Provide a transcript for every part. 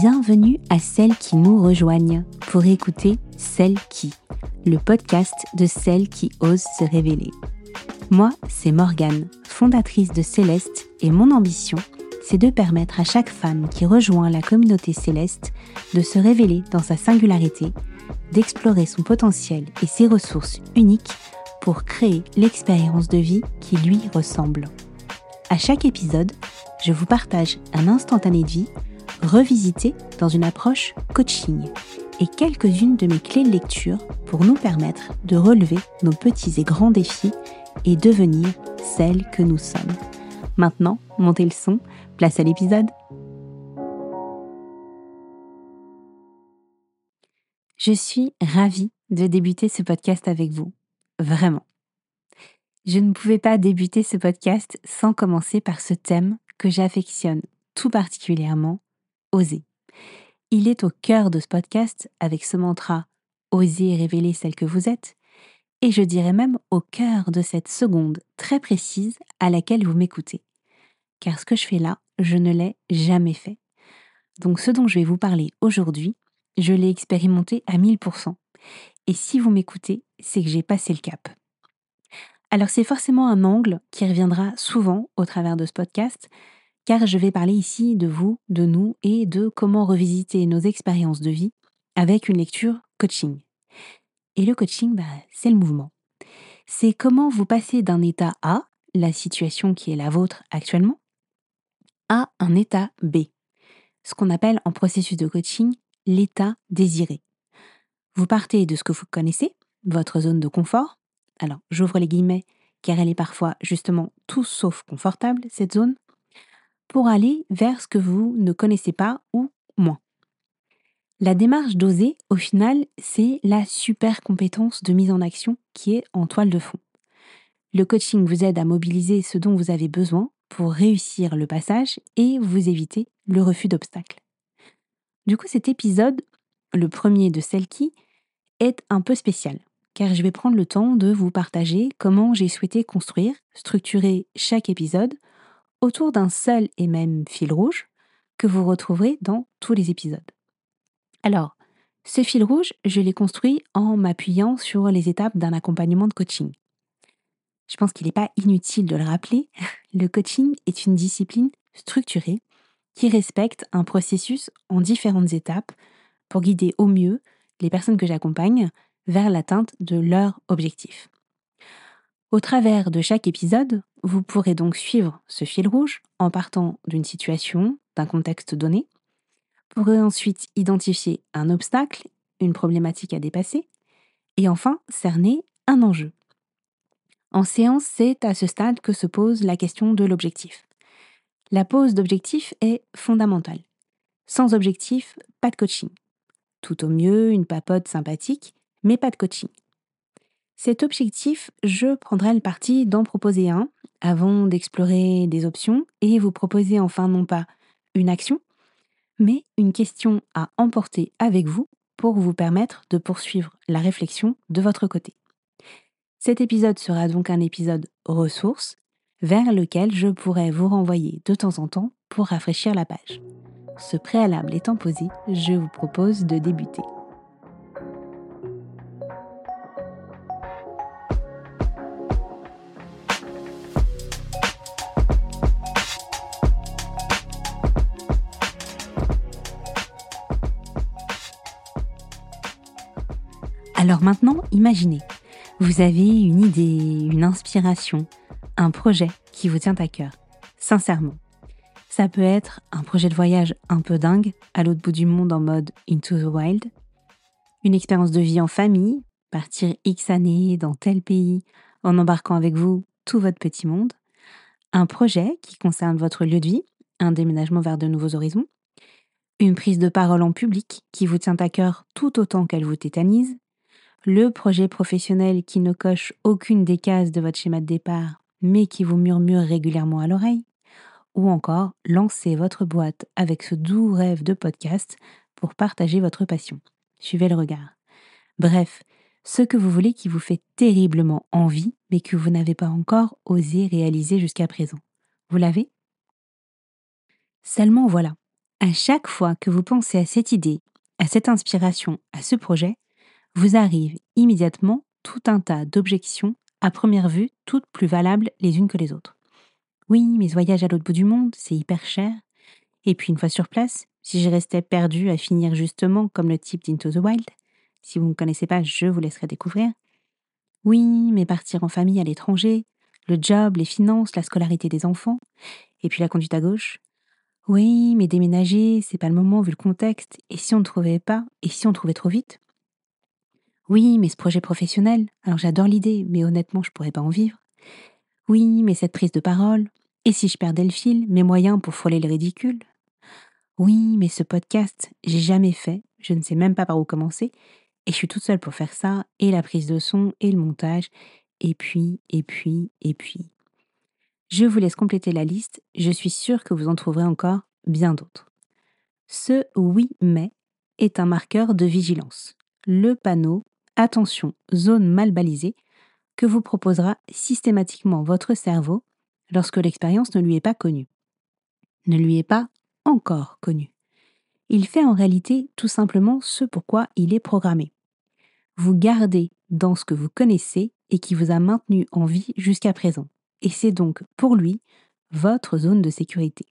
Bienvenue à celles qui nous rejoignent pour écouter Celles qui, le podcast de celles qui osent se révéler. Moi, c'est Morgane, fondatrice de Céleste, et mon ambition, c'est de permettre à chaque femme qui rejoint la communauté céleste de se révéler dans sa singularité, d'explorer son potentiel et ses ressources uniques pour créer l'expérience de vie qui lui ressemble. À chaque épisode, je vous partage un instantané de vie revisité dans une approche coaching et quelques-unes de mes clés de lecture pour nous permettre de relever nos petits et grands défis et devenir celles que nous sommes. Maintenant, montez le son, place à l'épisode. Je suis ravie de débuter ce podcast avec vous. Vraiment. Je ne pouvais pas débuter ce podcast sans commencer par ce thème que j'affectionne tout particulièrement, oser. Il est au cœur de ce podcast avec ce mantra Osez révéler celle que vous êtes, et je dirais même au cœur de cette seconde très précise à laquelle vous m'écoutez. Car ce que je fais là, je ne l'ai jamais fait. Donc ce dont je vais vous parler aujourd'hui, je l'ai expérimenté à 1000%. Et si vous m'écoutez, c'est que j'ai passé le cap. Alors c'est forcément un angle qui reviendra souvent au travers de ce podcast, car je vais parler ici de vous, de nous et de comment revisiter nos expériences de vie avec une lecture coaching. Et le coaching, bah, c'est le mouvement. C'est comment vous passez d'un état A, la situation qui est la vôtre actuellement, à un état B, ce qu'on appelle en processus de coaching l'état désiré. Vous partez de ce que vous connaissez, votre zone de confort. Alors, j'ouvre les guillemets, car elle est parfois justement tout sauf confortable, cette zone pour aller vers ce que vous ne connaissez pas ou moins. La démarche d'oser, au final, c'est la super compétence de mise en action qui est en toile de fond. Le coaching vous aide à mobiliser ce dont vous avez besoin pour réussir le passage et vous éviter le refus d'obstacles. Du coup, cet épisode, le premier de celle qui, est un peu spécial, car je vais prendre le temps de vous partager comment j'ai souhaité construire, structurer chaque épisode autour d'un seul et même fil rouge que vous retrouverez dans tous les épisodes. Alors, ce fil rouge, je l'ai construit en m'appuyant sur les étapes d'un accompagnement de coaching. Je pense qu'il n'est pas inutile de le rappeler, le coaching est une discipline structurée qui respecte un processus en différentes étapes pour guider au mieux les personnes que j'accompagne vers l'atteinte de leur objectif. Au travers de chaque épisode, vous pourrez donc suivre ce fil rouge en partant d'une situation, d'un contexte donné. Vous pourrez ensuite identifier un obstacle, une problématique à dépasser, et enfin cerner un enjeu. En séance, c'est à ce stade que se pose la question de l'objectif. La pose d'objectif est fondamentale. Sans objectif, pas de coaching. Tout au mieux, une papote sympathique, mais pas de coaching. Cet objectif, je prendrai le parti d'en proposer un avant d'explorer des options et vous proposer enfin non pas une action, mais une question à emporter avec vous pour vous permettre de poursuivre la réflexion de votre côté. Cet épisode sera donc un épisode ressources vers lequel je pourrai vous renvoyer de temps en temps pour rafraîchir la page. Ce préalable étant posé, je vous propose de débuter. Imaginez, vous avez une idée, une inspiration, un projet qui vous tient à cœur, sincèrement. Ça peut être un projet de voyage un peu dingue à l'autre bout du monde en mode Into the Wild, une expérience de vie en famille, partir X années dans tel pays en embarquant avec vous tout votre petit monde, un projet qui concerne votre lieu de vie, un déménagement vers de nouveaux horizons, une prise de parole en public qui vous tient à cœur tout autant qu'elle vous tétanise, le projet professionnel qui ne coche aucune des cases de votre schéma de départ, mais qui vous murmure régulièrement à l'oreille, ou encore lancer votre boîte avec ce doux rêve de podcast pour partager votre passion. Suivez le regard. Bref, ce que vous voulez qui vous fait terriblement envie, mais que vous n'avez pas encore osé réaliser jusqu'à présent. Vous l'avez? Seulement voilà, À chaque fois que vous pensez à cette idée, à cette inspiration, à ce projet, vous arrive immédiatement tout un tas d'objections, à première vue, toutes plus valables les unes que les autres. Oui, mes voyages à l'autre bout du monde, c'est hyper cher. Et puis une fois sur place, si je restais perdu à finir justement comme le type d'Into the Wild, si vous ne connaissez pas, je vous laisserai découvrir. Oui, mais partir en famille à l'étranger, le job, les finances, la scolarité des enfants, et puis la conduite à gauche. Oui, mais déménager, c'est pas le moment vu le contexte, et si on ne trouvait pas, et si on trouvait trop vite? Oui, mais ce projet professionnel, alors j'adore l'idée, mais honnêtement, je pourrais pas en vivre. Oui, mais cette prise de parole, et si je perdais le fil, mes moyens pour frôler le ridicule? Oui, mais ce podcast, j'ai jamais fait, je ne sais même pas par où commencer, et je suis toute seule pour faire ça, et la prise de son, et le montage, et puis, et puis, et puis. Je vous laisse compléter la liste, je suis sûre que vous en trouverez encore bien d'autres. Ce oui mais est un marqueur de vigilance. Le panneau Attention, zone mal balisée que vous proposera systématiquement votre cerveau lorsque l'expérience ne lui est pas connue. Ne lui est pas encore connue. Il fait en réalité tout simplement ce pourquoi il est programmé vous gardez dans ce que vous connaissez et qui vous a maintenu en vie jusqu'à présent. Et c'est donc pour lui votre zone de sécurité.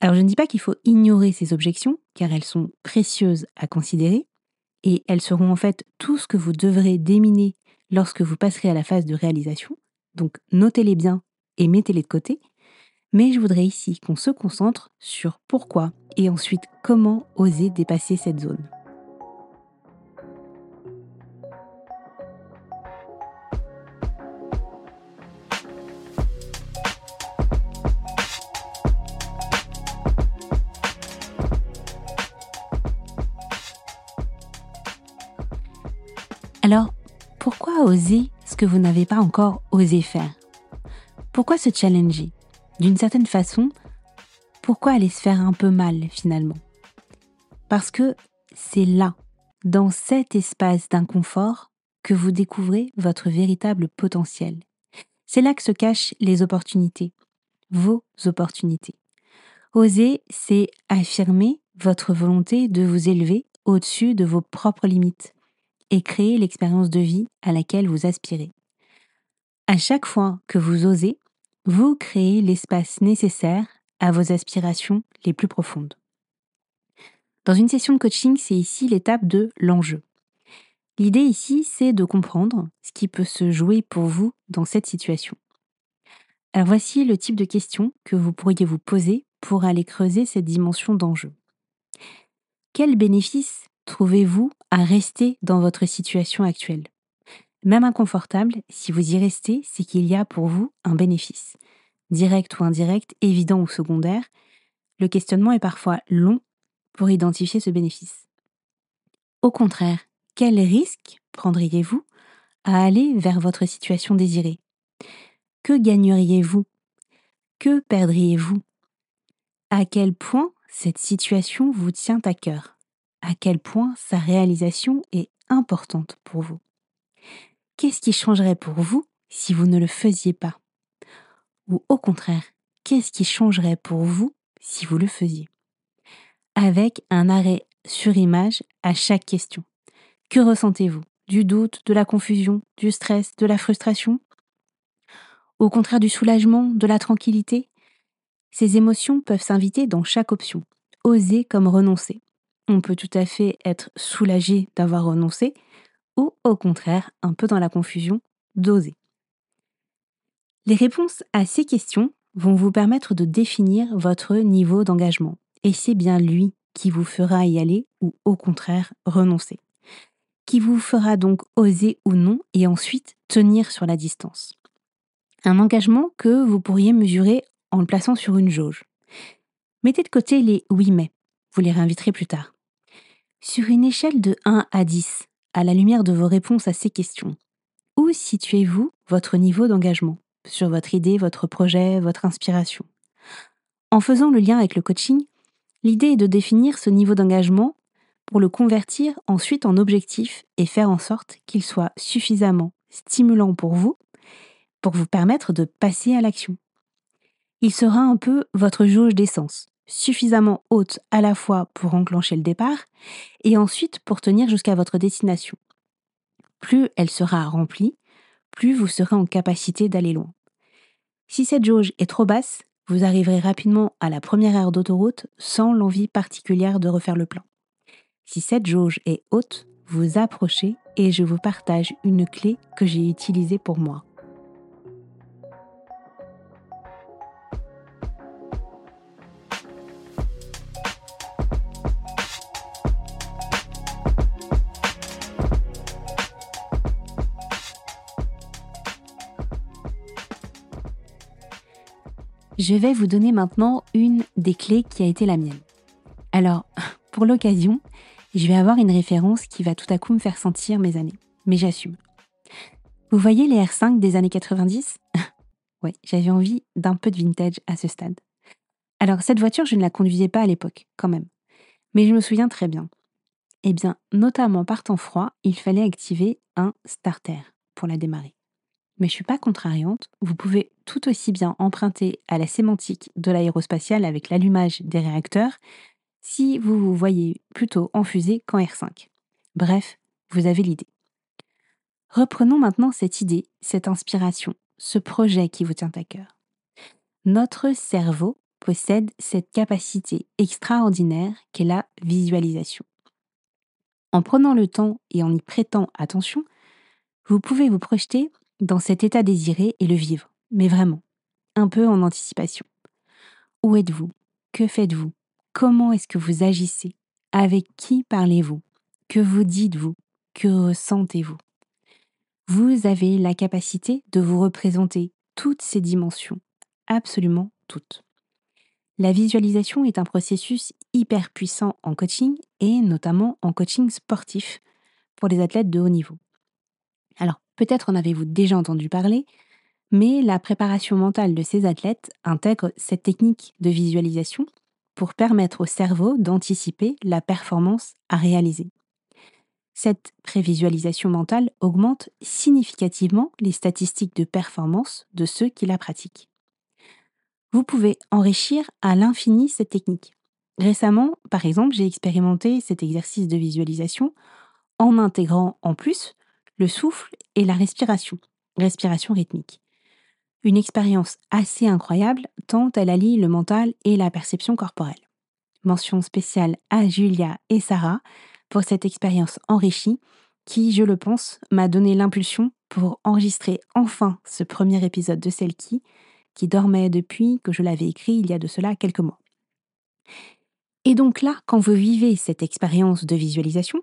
Alors je ne dis pas qu'il faut ignorer ces objections, car elles sont précieuses à considérer, et elles seront en fait tout ce que vous devrez déminer lorsque vous passerez à la phase de réalisation, donc notez-les bien et mettez-les de côté, mais je voudrais ici qu'on se concentre sur pourquoi et ensuite comment oser dépasser cette zone. Oser ce que vous n'avez pas encore osé faire Pourquoi se challenger? D'une certaine façon, pourquoi aller se faire un peu mal finalement? Parce que c'est là, dans cet espace d'inconfort, que vous découvrez votre véritable potentiel. C'est là que se cachent les opportunités, vos opportunités. Oser, c'est affirmer votre volonté de vous élever au-dessus de vos propres limites, et créer l'expérience de vie à laquelle vous aspirez. À chaque fois que vous osez, vous créez l'espace nécessaire à vos aspirations les plus profondes. Dans une session de coaching, c'est ici l'étape de l'enjeu. L'idée ici, c'est de comprendre ce qui peut se jouer pour vous dans cette situation. Alors voici le type de questions que vous pourriez vous poser pour aller creuser cette dimension d'enjeu. Quel bénéfice trouvez-vous à rester dans votre situation actuelle? Même inconfortable, si vous y restez, c'est qu'il y a pour vous un bénéfice. Direct ou indirect, évident ou secondaire, le questionnement est parfois long pour identifier ce bénéfice. Au contraire, quel risque prendriez-vous à aller vers votre situation désirée? Que gagneriez-vous? Que perdriez-vous? À quel point cette situation vous tient à cœur? À quel point sa réalisation est importante pour vous. Qu'est-ce qui changerait pour vous si vous ne le faisiez pas? Ou au contraire, qu'est-ce qui changerait pour vous si vous le faisiez? Avec un arrêt sur image à chaque question. Que ressentez-vous? Du doute, de la confusion, du stress, de la frustration? Au contraire du soulagement, de la tranquillité? Ces émotions peuvent s'inviter dans chaque option. Oser comme renoncer on peut tout à fait être soulagé d'avoir renoncé, ou au contraire, un peu dans la confusion, d'oser. Les réponses à ces questions vont vous permettre de définir votre niveau d'engagement, et c'est bien lui qui vous fera y aller ou au contraire renoncer, qui vous fera donc oser ou non et ensuite tenir sur la distance. Un engagement que vous pourriez mesurer en le plaçant sur une jauge. Mettez de côté les oui mais, vous les réinviterez plus tard. Sur une échelle de 1 à 10, à la lumière de vos réponses à ces questions, où situez-vous votre niveau d'engagement sur votre idée, votre projet, votre inspiration? En faisant le lien avec le coaching, l'idée est de définir ce niveau d'engagement pour le convertir ensuite en objectif et faire en sorte qu'il soit suffisamment stimulant pour vous, pour vous permettre de passer à l'action. Il sera un peu votre jauge d'essence, suffisamment haute à la fois pour enclencher le départ et ensuite pour tenir jusqu'à votre destination. Plus elle sera remplie, plus vous serez en capacité d'aller loin. Si cette jauge est trop basse, vous arriverez rapidement à la première aire d'autoroute sans l'envie particulière de refaire le plein. Si cette jauge est haute, vous approchez et je vous partage une clé que j'ai utilisée pour moi. Je vais vous donner maintenant une des clés qui a été la mienne. Alors, pour l'occasion, je vais avoir une référence qui va tout à coup me faire sentir mes années. Mais j'assume. Vous voyez les R5 des années 90 Oui, j'avais envie d'un peu de vintage à ce stade. Alors, cette voiture, je ne la conduisais pas à l'époque, quand même. Mais je me souviens très bien. Eh bien, notamment par temps froid, il fallait activer un starter pour la démarrer mais je suis pas contrariante. Vous pouvez tout aussi bien emprunter à la sémantique de l'aérospatiale avec l'allumage des réacteurs si vous vous voyez plutôt en fusée qu'en R5. Bref, vous avez l'idée. Reprenons maintenant cette idée, cette inspiration, ce projet qui vous tient à cœur. Notre cerveau possède cette capacité extraordinaire qu'est la visualisation. En prenant le temps et en y prêtant attention, vous pouvez vous projeter dans cet état désiré et le vivre, mais vraiment, un peu en anticipation. Où êtes-vous? Que faites-vous? Comment est-ce que vous agissez? Avec qui parlez-vous? Que vous dites-vous? Que ressentez-vous? Vous avez la capacité de vous représenter toutes ces dimensions, absolument toutes. La visualisation est un processus hyper puissant en coaching et notamment en coaching sportif pour les athlètes de haut niveau. Peut-être en avez-vous déjà entendu parler, mais la préparation mentale de ces athlètes intègre cette technique de visualisation pour permettre au cerveau d'anticiper la performance à réaliser. Cette prévisualisation mentale augmente significativement les statistiques de performance de ceux qui la pratiquent. Vous pouvez enrichir à l'infini cette technique. Récemment, par exemple, j'ai expérimenté cet exercice de visualisation en intégrant en plus le souffle et la respiration, respiration rythmique. Une expérience assez incroyable tant elle allie le mental et la perception corporelle. Mention spéciale à Julia et Sarah pour cette expérience enrichie qui, je le pense, m'a donné l'impulsion pour enregistrer enfin ce premier épisode de qui, qui dormait depuis que je l'avais écrit il y a de cela quelques mois. Et donc là, quand vous vivez cette expérience de visualisation,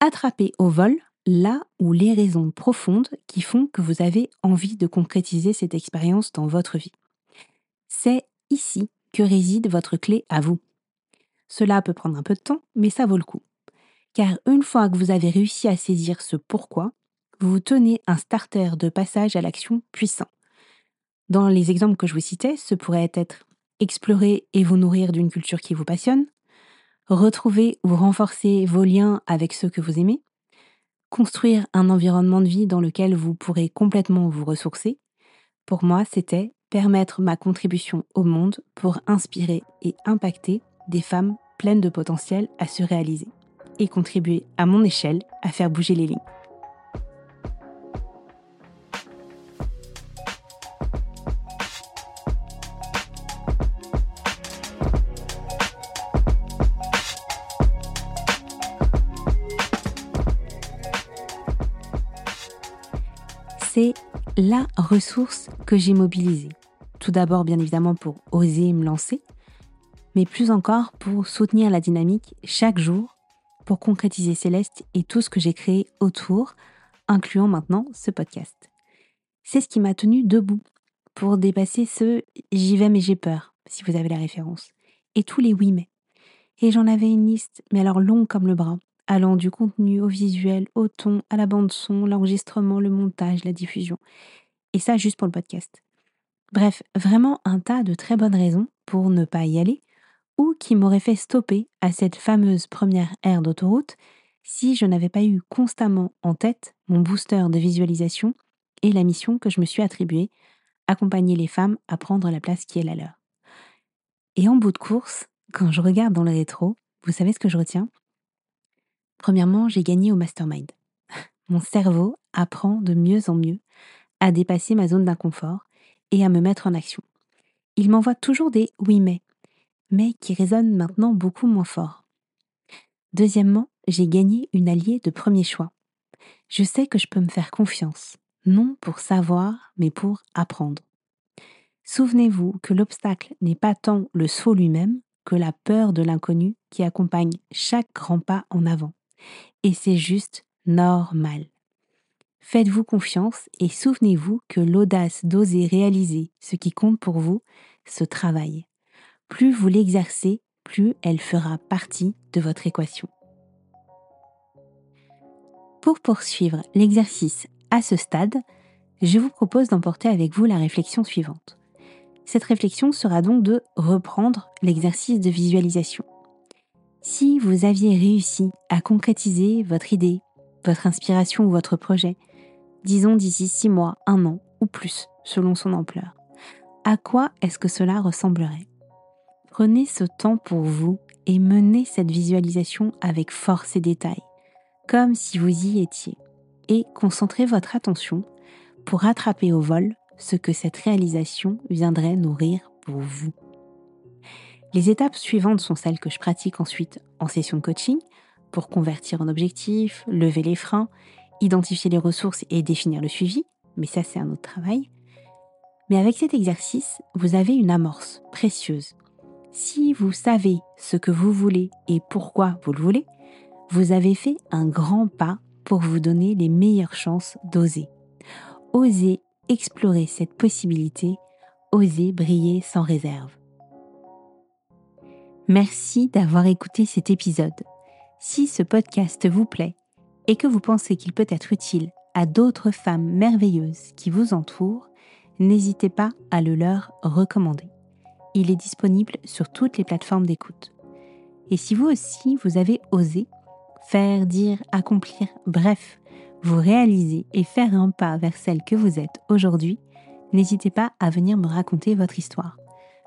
attrapez au vol là où les raisons profondes qui font que vous avez envie de concrétiser cette expérience dans votre vie. C'est ici que réside votre clé à vous. Cela peut prendre un peu de temps, mais ça vaut le coup. Car une fois que vous avez réussi à saisir ce pourquoi, vous tenez un starter de passage à l'action puissant. Dans les exemples que je vous citais, ce pourrait être explorer et vous nourrir d'une culture qui vous passionne, retrouver ou renforcer vos liens avec ceux que vous aimez, construire un environnement de vie dans lequel vous pourrez complètement vous ressourcer, pour moi, c'était permettre ma contribution au monde pour inspirer et impacter des femmes pleines de potentiel à se réaliser et contribuer à mon échelle à faire bouger les lignes. La ressource que j'ai mobilisée. Tout d'abord, bien évidemment, pour oser me lancer, mais plus encore pour soutenir la dynamique chaque jour, pour concrétiser Céleste et tout ce que j'ai créé autour, incluant maintenant ce podcast. C'est ce qui m'a tenu debout pour dépasser ce j'y vais mais j'ai peur, si vous avez la référence, et tous les oui mais. Et j'en avais une liste, mais alors longue comme le bras, allant du contenu au visuel, au ton, à la bande son, l'enregistrement, le montage, la diffusion. Et ça juste pour le podcast. Bref, vraiment un tas de très bonnes raisons pour ne pas y aller ou qui m'auraient fait stopper à cette fameuse première aire d'autoroute si je n'avais pas eu constamment en tête mon booster de visualisation et la mission que je me suis attribuée, accompagner les femmes à prendre la place qui est la leur. Et en bout de course, quand je regarde dans le rétro, vous savez ce que je retiens? Premièrement, j'ai gagné au mastermind. Mon cerveau apprend de mieux en mieux à dépasser ma zone d'inconfort et à me mettre en action. Il m'envoie toujours des oui mais, mais qui résonnent maintenant beaucoup moins fort. Deuxièmement, j'ai gagné une alliée de premier choix. Je sais que je peux me faire confiance, non pour savoir, mais pour apprendre. Souvenez-vous que l'obstacle n'est pas tant le saut lui-même que la peur de l'inconnu qui accompagne chaque grand pas en avant. Et c'est juste normal. Faites-vous confiance et souvenez-vous que l'audace d'oser réaliser ce qui compte pour vous se travaille. Plus vous l'exercez, plus elle fera partie de votre équation. Pour poursuivre l'exercice à ce stade, je vous propose d'emporter avec vous la réflexion suivante. Cette réflexion sera donc de reprendre l'exercice de visualisation. Si vous aviez réussi à concrétiser votre idée, votre inspiration ou votre projet, disons d'ici six mois, un an ou plus, selon son ampleur, à quoi est-ce que cela ressemblerait? Prenez ce temps pour vous et menez cette visualisation avec force et détail, comme si vous y étiez, et concentrez votre attention pour attraper au vol ce que cette réalisation viendrait nourrir pour vous. Les étapes suivantes sont celles que je pratique ensuite en session de coaching pour convertir en objectif, lever les freins, identifier les ressources et définir le suivi, mais ça c'est un autre travail. Mais avec cet exercice, vous avez une amorce précieuse. Si vous savez ce que vous voulez et pourquoi vous le voulez, vous avez fait un grand pas pour vous donner les meilleures chances d'oser. Oser explorer cette possibilité, oser briller sans réserve. Merci d'avoir écouté cet épisode. Si ce podcast vous plaît et que vous pensez qu'il peut être utile à d'autres femmes merveilleuses qui vous entourent, n'hésitez pas à le leur recommander. Il est disponible sur toutes les plateformes d'écoute. Et si vous aussi, vous avez osé faire, dire, accomplir, bref, vous réaliser et faire un pas vers celle que vous êtes aujourd'hui, n'hésitez pas à venir me raconter votre histoire.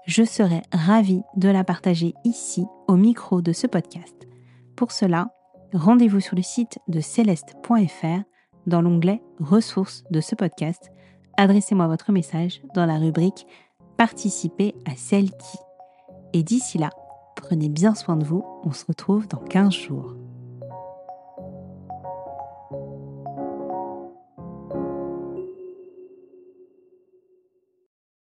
Je serai ravie de la partager ici au micro de ce podcast. Pour cela, rendez-vous sur le site de céleste.fr dans l'onglet Ressources de ce podcast. Adressez-moi votre message dans la rubrique Participer à celle qui. Et d'ici là, prenez bien soin de vous, on se retrouve dans 15 jours.